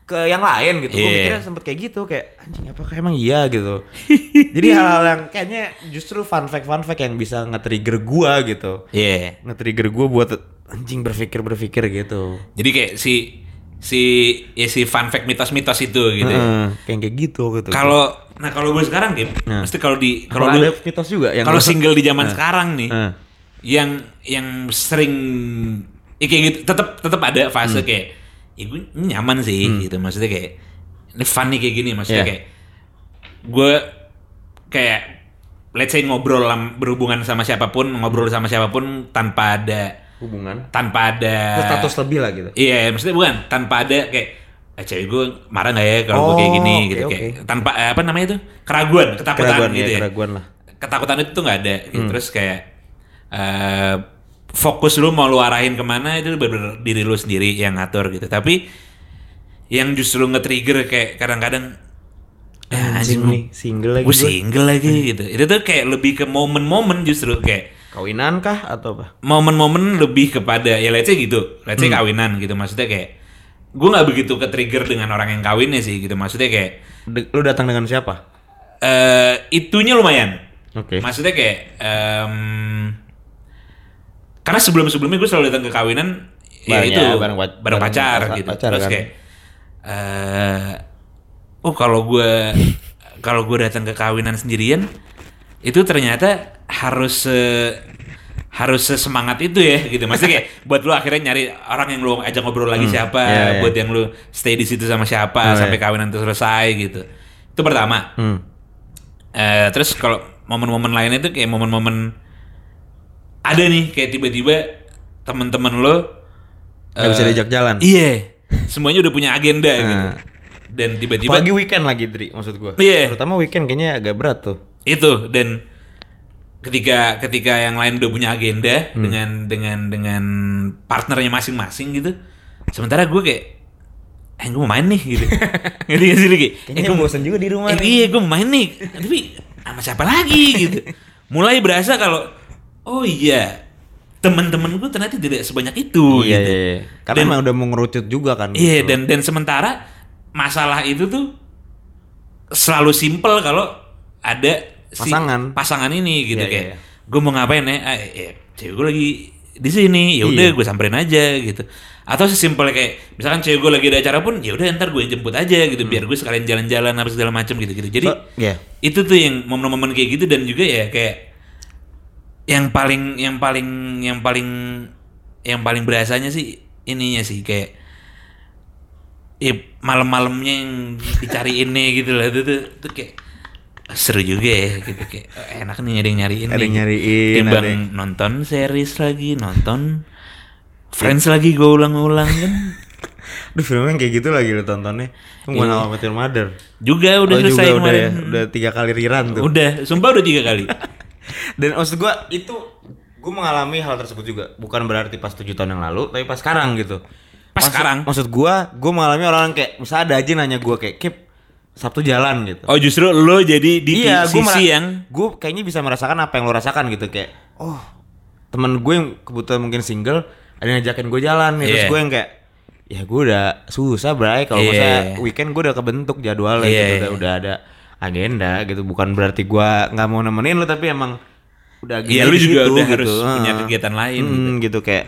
ke yang lain gitu gue Iya. mikirnya sempet kayak gitu kayak anjing apakah emang iya gitu jadi hal-hal yang kayaknya justru fun fact fun fact yang bisa nge-trigger gue gitu Iya. nge-trigger gue buat anjing berpikir berpikir gitu Jadi kayak si si ya si fun fact mitos-mitos itu gitu. Heeh, kayak kayak gitu gitu Kalau nah kalau gue sekarang Kim, Nah. mesti kalau di kalau ada mitos juga yang kalau single di zaman Nah. sekarang nih, Nah. yang yang sering ya kayak gitu tetap tetap ada fase Hmm. kayak ya gue nyaman sih gitu maksudnya kayak ini fun nih kayak gini maksudnya Iya. kayak gue kayak let's say ngobrol berhubungan sama siapa pun ngobrol sama siapa pun tanpa ada hubungan tanpa ada Terus status lebih lah gitu Iya, maksudnya bukan tanpa ada kayak eh, cewek gue marah nggak ya kalau gue kayak Oh, gini oke, gitu oke. kayak tanpa eh, apa namanya itu keraguan, ketakutan keraguan gitu ya, ya. keraguan lah Ketakutan itu tuh nggak ada. Hmm. Gitu. Terus kayak eh fokus lu mau lu arahin ke mana itu bener diri lu sendiri yang ngatur gitu. Tapi yang justru nge-trigger kayak kadang-kadang ya, anjing nih single lagi gue single lagi gitu. Itu tuh kayak lebih ke momen-momen justru kayak kawinan kah atau apa? Momen-momen lebih kepada ya let's say gitu. Let's say kawinan gitu. Maksudnya kayak gue nggak begitu ke trigger dengan orang yang kawinnya sih gitu. Maksudnya kayak De- lu datang dengan siapa? Eh itunya lumayan. Oke. Maksudnya kayak em, karena sebelum sebelumnya gue selalu datang ke kawinan ya Bareng itu ya, bareng bareng bareng pacar pacar- gitu. pacar terus kan. kayak eh oh kalau gue kalau gue datang ke kawinan sendirian itu ternyata harus se- harus sesemangat itu ya gitu maksudnya kayak buat lu akhirnya nyari orang yang lu ajak ngobrol lagi siapa iya, iya. buat yang lu stay di situ sama siapa Oh, sampai iya. kawinan itu selesai gitu itu pertama hmm. Eh, terus kalau momen-momen lainnya tuh kayak momen-momen ada nih kayak tiba-tiba teman-teman lo Nggak bisa eh, diajak jalan. Iya. Semuanya udah punya agenda Nah. gitu. Dan tiba-tiba Apalagi weekend lagi, Dri, maksud gua. Iya. Terutama weekend kayaknya agak berat tuh. Itu dan ketika ketika yang lain udah punya agenda Hmm. dengan dengan dengan partnernya masing-masing gitu. Sementara gue kayak eh gue mau main nih gitu. Ngerti gak sih kayak? Kayaknya eh, gue bosan juga di rumah Eh, nih. iya gue mau main nih. Tapi sama siapa lagi gitu. Mulai berasa kalau oh iya teman-teman gue ternyata tidak sebanyak itu Iya, gitu. iya, iya. Karena Dan- emang udah mau ngerucut juga kan. Iya gitu. dan dan sementara masalah itu tuh selalu simpel kalau ada si Pasangan. pasangan ini gitu Iya, kayak iya, iya. gue mau ngapain ya, ah, eh, cewek gue lagi di sini ya udah Iya. gue samperin aja gitu atau sesimpel kayak misalkan cewek gue lagi ada acara pun ya udah ntar gue yang jemput aja gitu biar gue sekalian jalan-jalan apa segala macam gitu gitu jadi Hmm. Oh, iya. itu tuh yang momen-momen kayak gitu dan juga ya kayak yang paling yang paling yang paling yang paling berasanya sih ininya sih kayak ya malam-malamnya yang dicariin nih gitu lah itu tuh, itu kayak seru juga ya gitu kayak oh, enak nih ada yang nyariin Ada nih, yang nyariin, timbang ada yang- nonton series lagi nonton Friends lagi gue ulang-ulang kan Duh filmnya kayak gitu lagi lo tontonnya. Itu bukan Iya. How I Met Your Mother. juga udah oh, selesai juga udah ya. Udah tiga kali rerun tuh. udah sumpah udah tiga kali Dan maksud gua itu gue mengalami hal tersebut juga. Bukan berarti pas tujuh tahun yang lalu, tapi pas sekarang gitu. Pas Maksud- sekarang? Maksud gua, gua mengalami orang kayak misalnya ada aja nanya gua kayak Kip Sabtu jalan gitu. oh justru lo jadi di iya, sisi gue yang gue kayaknya bisa merasakan apa yang lo rasakan gitu kayak oh temen gue yang kebetulan mungkin single ada yang ngajakin gue jalan nih terus Iya. gue yang kayak ya gue udah susah bray kalau Iya. misalnya weekend gue udah kebentuk jadwalnya Iya, gitu iya. udah, udah ada agenda gitu bukan berarti gue nggak mau nemenin lo tapi emang udah Iya, lu di juga situ udah harus gitu. punya Heeh. kegiatan lain Hmm, gitu. kayak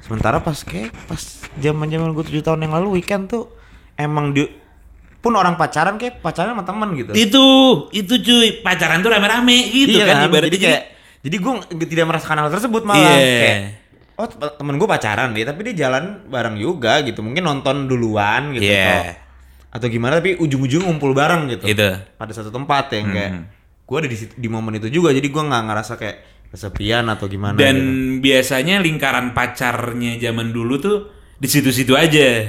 sementara pas kayak pas zaman zaman gue tujuh tahun yang lalu weekend tuh emang di pun orang pacaran kayak pacaran sama temen gitu itu itu cuy pacaran tuh rame-rame gitu iya kan, kan, ibaratnya jadi kayak jadi gue tidak merasakan hal tersebut malah Iya. kayak oh te- temen gue pacaran deh tapi dia jalan bareng juga gitu mungkin nonton duluan gitu Iya. atau, atau gimana tapi ujung-ujung ngumpul bareng gitu Itu. pada satu tempat yang kayak Hmm. gue ada di situ- di momen itu juga jadi gue nggak ngerasa kayak kesepian atau gimana dan gitu. biasanya lingkaran pacarnya zaman dulu tuh di situ-situ aja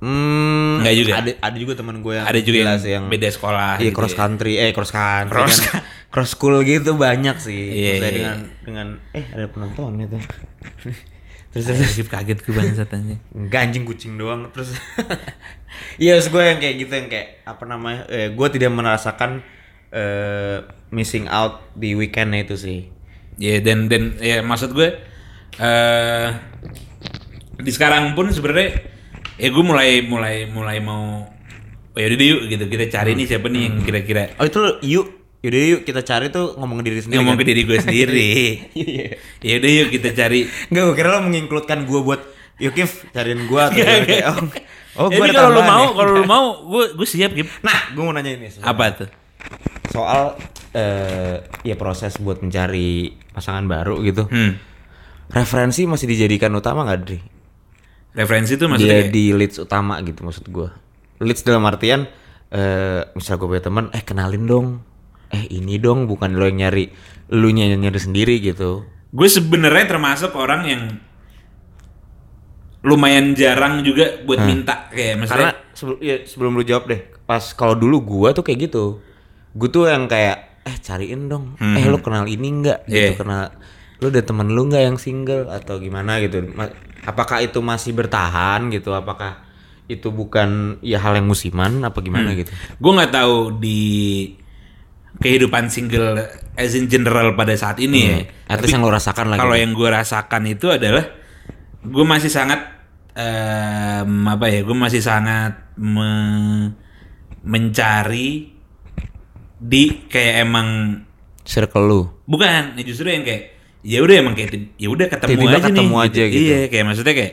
Hmm, Nggak juga? Ada, ada juga teman gue yang ada juga jelas yang, beda sekolah Iya gitu cross ya. country, eh cross country Cross kan. cross school gitu banyak sih. Iya, Maksudnya iya. dengan dengan eh ada penonton gitu. terus Terus terus kaget gue bangsat aja. enggak anjing kucing doang terus. Iya, maksud gue yang kayak gitu yang kayak apa namanya? Eh, gue tidak merasakan eh missing out di weekendnya itu sih. Ya dan dan ya maksud gue eh di sekarang pun sebenarnya ya gue mulai mulai mulai mau oh yaudah deh yuk gitu kita cari nih siapa nih yang kira-kira Oh itu yuk, yaudah yuk kita cari tuh ngomong ke diri sendiri. ngomong kan? ke diri gue sendiri. Iya. ya udah yuk kita cari. Enggak, gue kira lo menginkludkan gue buat Yuk Kif, cariin gue atau Nggak, nggak. kayak, Oh, oh gue kalau tambahan mau, ya. kalau lu mau, gue gue siap Gip. Nah, gue mau nanya ini sebenarnya. Apa tuh? Soal eh ya proses buat mencari pasangan baru gitu. Hmm. Referensi masih dijadikan utama nggak, Dri? Referensi tuh Dia maksudnya kayak- di leads utama gitu maksud gue. Leads dalam artian eh misal gue punya teman, eh kenalin dong. Eh ini dong, bukan lo yang nyari, lu yang nyari sendiri gitu. gue sebenarnya termasuk orang yang lumayan jarang juga buat minta kayak Karena maksudnya sebelum ya, sebelum lu jawab deh, pas kalau dulu gua tuh kayak gitu. Gue tuh yang kayak eh cariin dong. Eh lu kenal ini enggak gitu, Iya. kenal lu ada temen lu nggak yang single atau gimana gitu. Apakah itu masih bertahan gitu? Apakah itu bukan ya hal yang musiman apa gimana gitu? gue nggak tahu di kehidupan single as in general pada saat ini ya. At least yang lo rasakan lah Kalau gitu. yang gue rasakan itu adalah gue masih sangat em, apa ya? Gue masih sangat me- mencari di kayak emang Circle lu. bukan ya justru yang kayak ya udah emang kayak ya udah ketemu Tiba-tiba aja ketemu nih aja gitu. Iya kayak maksudnya kayak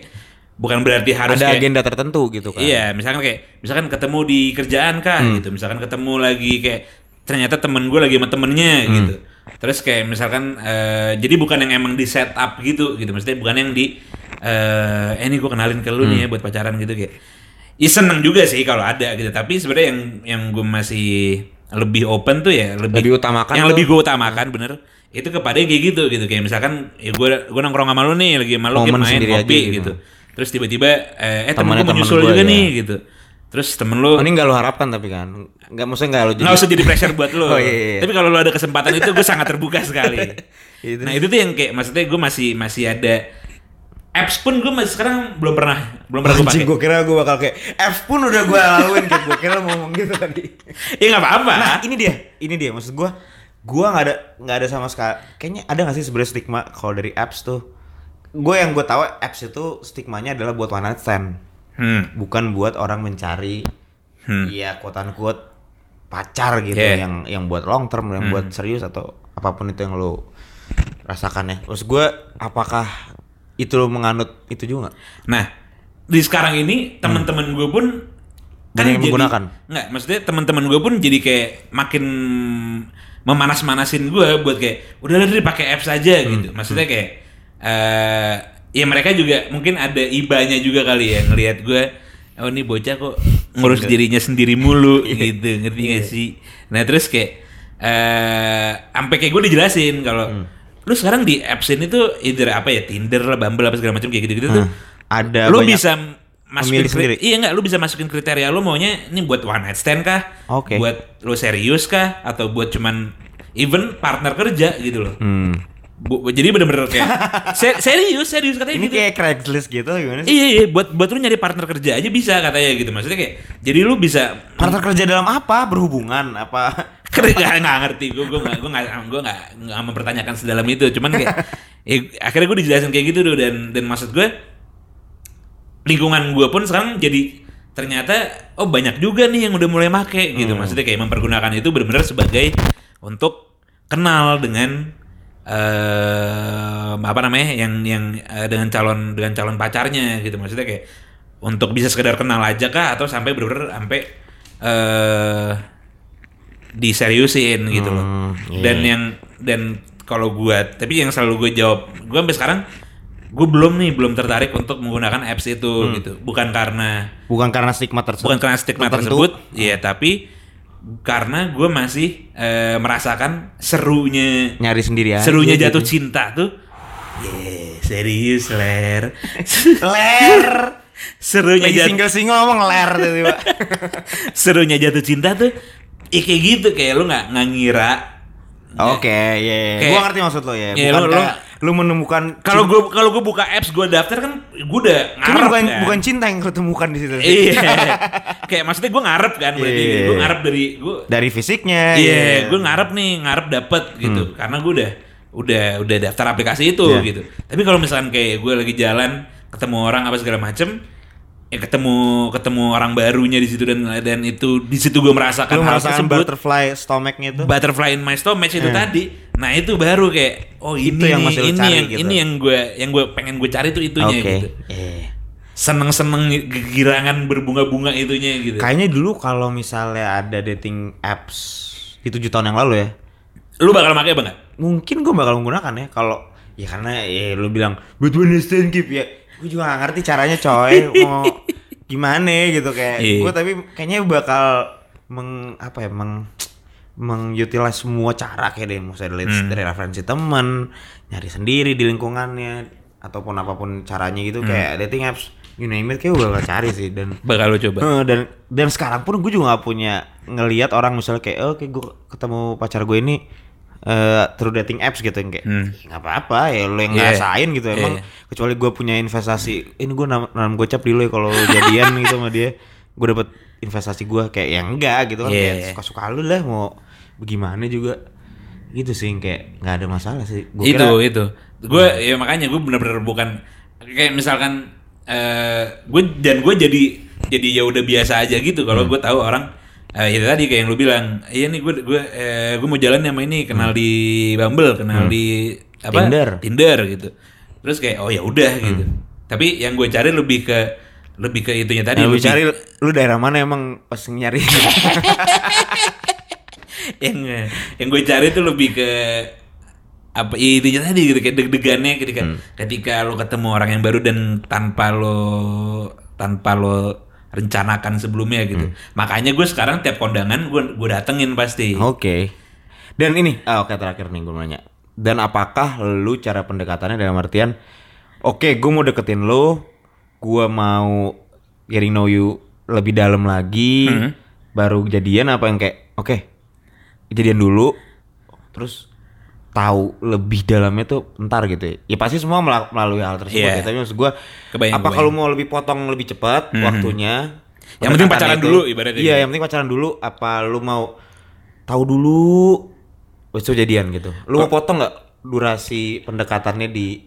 bukan berarti harus Ada kayak agenda tertentu gitu kan. Iya, misalkan kayak misalkan ketemu di kerjaan kah Hmm. gitu. Misalkan ketemu lagi kayak ternyata temen gue lagi sama temennya Hmm. gitu. Terus kayak misalkan eh, jadi bukan yang emang di set up gitu gitu. Maksudnya bukan yang di eh eh, ini gue kenalin ke lu nih Hmm. ya buat pacaran gitu kayak. Ya seneng juga sih kalau ada gitu. Tapi sebenarnya yang yang gue masih lebih open tuh ya lebih Lebih utamakan yang tuh. lebih gue utamakan bener itu kepada kayak gitu gitu kayak misalkan ya gue gue nongkrong sama lu nih lagi lu Momen main aja gitu. gitu. terus tiba-tiba eh, eh temen gue mau temen nyusul gua, juga ya. nih gitu terus temen lu Oh, ini nggak lo harapkan tapi kan nggak maksudnya nggak lo jadi nggak usah jadi pressure buat lu Oh, iya, iya. tapi kalau lu ada kesempatan itu gue sangat terbuka sekali Itu. nah itu tuh yang kayak maksudnya gue masih masih ada apps pun gue masih sekarang belum pernah belum pernah gue pakai gue kira gue bakal kayak F pun udah gue laluin kayak gue kira mau ngomong gitu tadi. ya nggak apa-apa Nah ini dia, ini dia maksud gue, gue nggak ada nggak ada sama sekali. Kayaknya ada nggak sih sebenarnya stigma kalau dari apps tuh? Gue yang gue tahu apps itu stigmanya adalah buat one night stand, hmm. bukan buat orang mencari, Hmm. iya quote unquote pacar gitu Yeah. yang yang buat long term, yang buat serius atau apa pun itu yang lo rasakan ya. Terus gue apakah itu lo menganut itu juga? Nah, di sekarang ini teman-teman gue pun Hmm. Banyak yang jadi- menggunakan. Nggak, maksudnya teman-teman gue pun jadi kayak makin memanas-manasin gue buat kayak udah deh pakai apps aja Hmm. gitu. Maksudnya kayak eh ya mereka juga mungkin ada ibanya juga kali ya ngelihat gue oh ini bocah kok ngurus dirinya sendiri mulu Iya. gitu ngerti gak sih nah terus kayak eh sampai kayak gue dijelasin kalau Hmm. lu sekarang di apps ini tuh either apa ya Tinder lah Bumble apa segala macam kayak gitu-gitu tuh Ada lu banyak bisa masukin sendiri. iya nggak lu bisa masukin kriteria lu maunya ini buat one night stand kah Oke. buat lu serius kah atau buat cuman even partner kerja gitu loh Hmm. Bu- jadi bener-bener kayak se- serius serius katanya Ini gitu kayak Craigslist gitu gimana sih? iya iya buat buat lu nyari partner kerja aja bisa katanya gitu maksudnya kayak jadi lu bisa Partner kerja dalam apa? Berhubungan apa? kerja nggak ngerti gue gue nggak gue nggak gue nggak nggak mempertanyakan sedalam itu cuman kayak eh, akhirnya gue dijelasin kayak gitu tuh dan dan maksud gue lingkungan gue pun sekarang jadi ternyata oh banyak juga nih yang udah mulai make gitu maksudnya kayak mempergunakan itu benar-benar sebagai untuk kenal dengan eh apa namanya yang yang eh, dengan calon dengan calon pacarnya gitu maksudnya kayak untuk bisa sekedar kenal aja kah atau sampai bener-bener sampai eh diseriusin gitu loh. Hmm, iya. Dan yang dan kalau gua tapi yang selalu gue jawab, gua sampai sekarang gue belum nih belum tertarik untuk menggunakan apps itu Hmm. gitu. Bukan karena Bukan karena stigma tersebut. bukan karena stigma tertentu. tersebut, ya tapi karena gue masih eh, merasakan serunya Nyari sendiri aja. serunya gitu. jatuh cinta tuh. Yeah, serius ler. Ler. serunya Lagi jatuh single-single ngomong ler tiba-tiba. serunya jatuh cinta tuh ya kayak gitu kayak lu nggak nggak ngira Oke, iya. iya. Kayak- Gua ngerti maksud lo ya. Iya, Bukan lu- kayak lu menemukan kalau gue kalau gue buka apps gue daftar kan gue udah ngarep bukan kan. bukan cinta yang lu temukan di situ. iya kayak maksudnya gue ngarep kan berarti Iya. gue ngarep dari gue Dari fisiknya. iya gue ngarep nih ngarep dapet gitu karena gue udah udah udah daftar aplikasi itu Hmm. Iya. gitu tapi kalau misalkan kayak gue lagi jalan ketemu orang apa segala macem ya ketemu ketemu orang barunya di situ dan dan itu di situ gue merasakan Lu hal tersebut butterfly stomach-nya itu. butterfly in my stomach itu tadi. Nah itu baru kayak oh ini Itu yang nih, ini cari yang gitu. ini yang gue yang gue pengen gue cari tuh itunya Oke. gitu. Iya. Seneng-seneng girangan berbunga-bunga itunya gitu. Kayaknya dulu kalau misalnya ada dating apps di tujuh tahun yang lalu ya, Lu bakal pakai apa nggak? mungkin gue bakal menggunakan ya kalau ya karena ya lu bilang buat one stand keep ya gue juga gak ngerti caranya coy mau gimana gitu kayak Iya. gue tapi kayaknya bakal meng apa ya meng mengutilize semua cara kayak deh misalnya dari, Hmm. dari referensi teman nyari sendiri di lingkungannya ataupun apa pun caranya gitu Hmm. kayak dating apps you name it kayak gue bakal cari sih dan Bakal lu coba. Eh, dan dan sekarang pun gue juga gak punya ngelihat orang misalnya kayak oh kayak gue ketemu pacar gue ini eh through dating apps gitu yang kayak Hmm. "Ya, nggak apa-apa ya lo yang Iya. ngerasain gitu emang Iya. kecuali gue punya investasi ini gue nanam, nanam gocap dulu ya kalau jadian gitu sama dia gue dapat investasi gue kayak yang enggak gitu kan Iya. kayak suka-suka lu lah mau bagaimana juga gitu sih kayak nggak ada masalah sih Gua itu kira- itu. Gue ya makanya gue bener-bener bukan kayak misalkan eh gue dan gue jadi jadi ya udah biasa aja gitu kalau Hmm. gue tahu orang eh itu tadi kayak yang lu bilang iya nih gue gue eh, gue mau jalan sama ini kenal di Bumble kenal di apa Hmm. Tinder. Tinder gitu terus kayak oh ya udah gitu tapi yang gue cari lebih ke lebih ke itunya tadi Nah, lu lebih- cari lu daerah mana emang pas nyari yang yang gue cari tuh lebih ke apa ya intinya tadi gitu kayak deg-degannya ketika Hmm. ketika lo ketemu orang yang baru dan tanpa lo tanpa lo rencanakan sebelumnya gitu. Makanya gue sekarang tiap kondangan gue gue datengin pasti. Oke. Dan ini, ah, oke terakhir nih gue nanya. Dan apakah lu cara pendekatannya dalam artian, oke gue mau deketin lu, gue mau getting know you lebih dalam lagi, baru jadian apa yang kayak, oke jadian dulu, terus tahu lebih dalamnya tuh ntar gitu ya. Ya pasti semua melalui hal tersebut Iya. ya. Tapi maksud gue, Kebayang, apa kalau mau lebih potong lebih cepat waktunya? Yang penting pacaran dulu ibaratnya Iya, gitu. yang penting pacaran dulu. Apa lu mau tahu dulu, besok jadian gitu. Lu mau potong nggak durasi pendekatannya di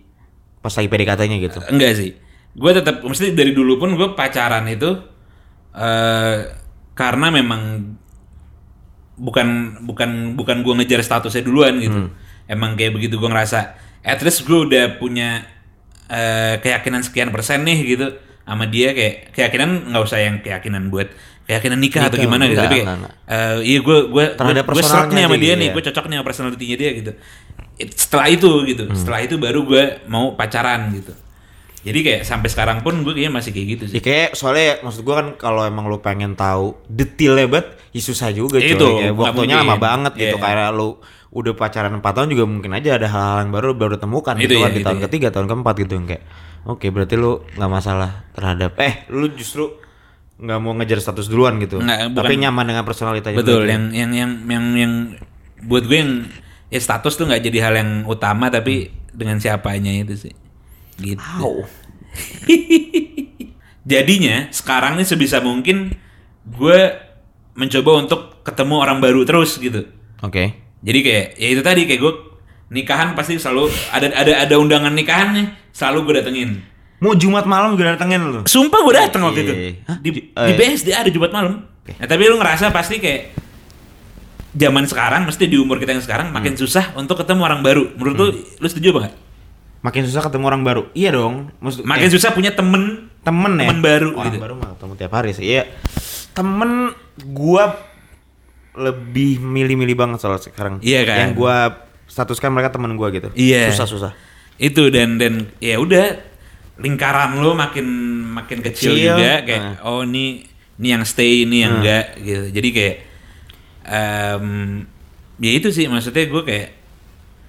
pas lagi PDKT-nya gitu? Enggak sih. Gue tetap mesti dari dulu pun gue pacaran itu eh karena memang bukan bukan bukan gue ngejar statusnya duluan gitu. Emang kayak begitu gue ngerasa at least gue udah punya eh, keyakinan sekian persen nih gitu sama dia kayak keyakinan nggak usah yang keyakinan buat keyakinan nikah atau gimana gitu enggak, tapi enggak, kayak eh, iya gue gue gue serak nih sama dia gitu nih ya. gue cocok nih sama personality-nya dia gitu It- setelah itu gitu setelah itu baru gue mau pacaran gitu jadi kayak sampai sekarang pun gue kayaknya masih kayak gitu sih Ya kayak soalnya maksud gua kan kalau emang lu pengen tahu detailnya banget, ya susah juga cuy. Itu, Kayak nggak waktunya lama banget gitu. Iya. Kayak lu udah pacaran 4 tahun juga mungkin aja ada hal-hal yang baru baru temukan Itu gitu ya, kan di itu tahun ya. ketiga, tahun keempat gitu yang kayak oke berarti lu nggak masalah terhadap eh lu justru nggak mau ngejar status duluan gitu. Nggak, Tapi bukan- nyaman dengan personalitanya betul juga. yang yang yang yang yang buat gue yang ya status tuh nggak jadi hal yang utama tapi dengan siapanya itu sih gitu jadinya sekarang nih sebisa mungkin gue mencoba untuk ketemu orang baru terus gitu Oke. Jadi kayak ya itu tadi kayak gue nikahan pasti selalu ada ada ada undangan nikahan nih selalu gue datengin Mau Jumat malam juga datengin lu. Sumpah gue dateng waktu itu. Hah? di, Ju- di eh. BSD ada Jumat malam. Nah, tapi lu ngerasa pasti kayak zaman sekarang, mesti di umur kita yang sekarang makin Hmm. susah untuk ketemu orang baru. Menurut lu, lu setuju apa nggak? Makin susah ketemu orang baru. Iya dong. Maksud Makin eh, susah punya temen. temen ya temen baru orang gitu. baru mah ketemu tiap hari sih iya temen gua lebih milih-milih banget soal sekarang Iya kan? yang gua statuskan mereka temen gua gitu Iya. susah susah Itu dan dan ya udah lingkaran lu makin makin kecil, Kecil, juga kayak nah. oh ini ini yang stay ini yang enggak gitu. Jadi kayak em ya itu sih maksudnya gue kayak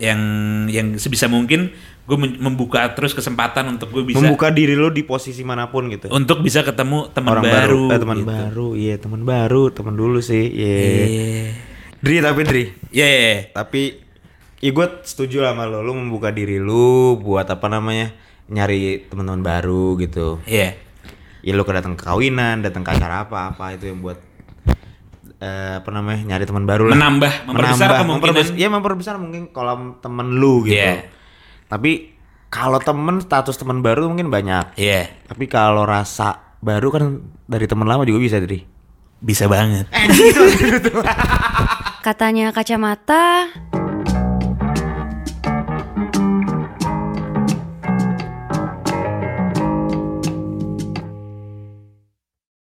yang yang sebisa mungkin gue membuka terus kesempatan untuk gue bisa membuka diri lo di posisi mana pun gitu untuk bisa ketemu teman baru, baru, eh, teman gitu. baru iya teman baru teman dulu sih iya Iya. Dri tapi Dri Ya, ya, ya. tapi ya gue setuju lah sama lo lo membuka diri lu buat apa namanya nyari teman-teman baru gitu Iya. ya lu ke datang ke kawinan datang ke acara apa apa itu yang buat eh, apa namanya nyari teman baru lah Menambah, memperbesar kemungkinan. memperbes- ya memperbesar mungkin kolam temen lu gitu Iya. Tapi kalau temen status teman baru mungkin banyak Iya. tapi kalau rasa baru kan dari teman lama juga bisa jadi Bisa banget. Katanya kacamata,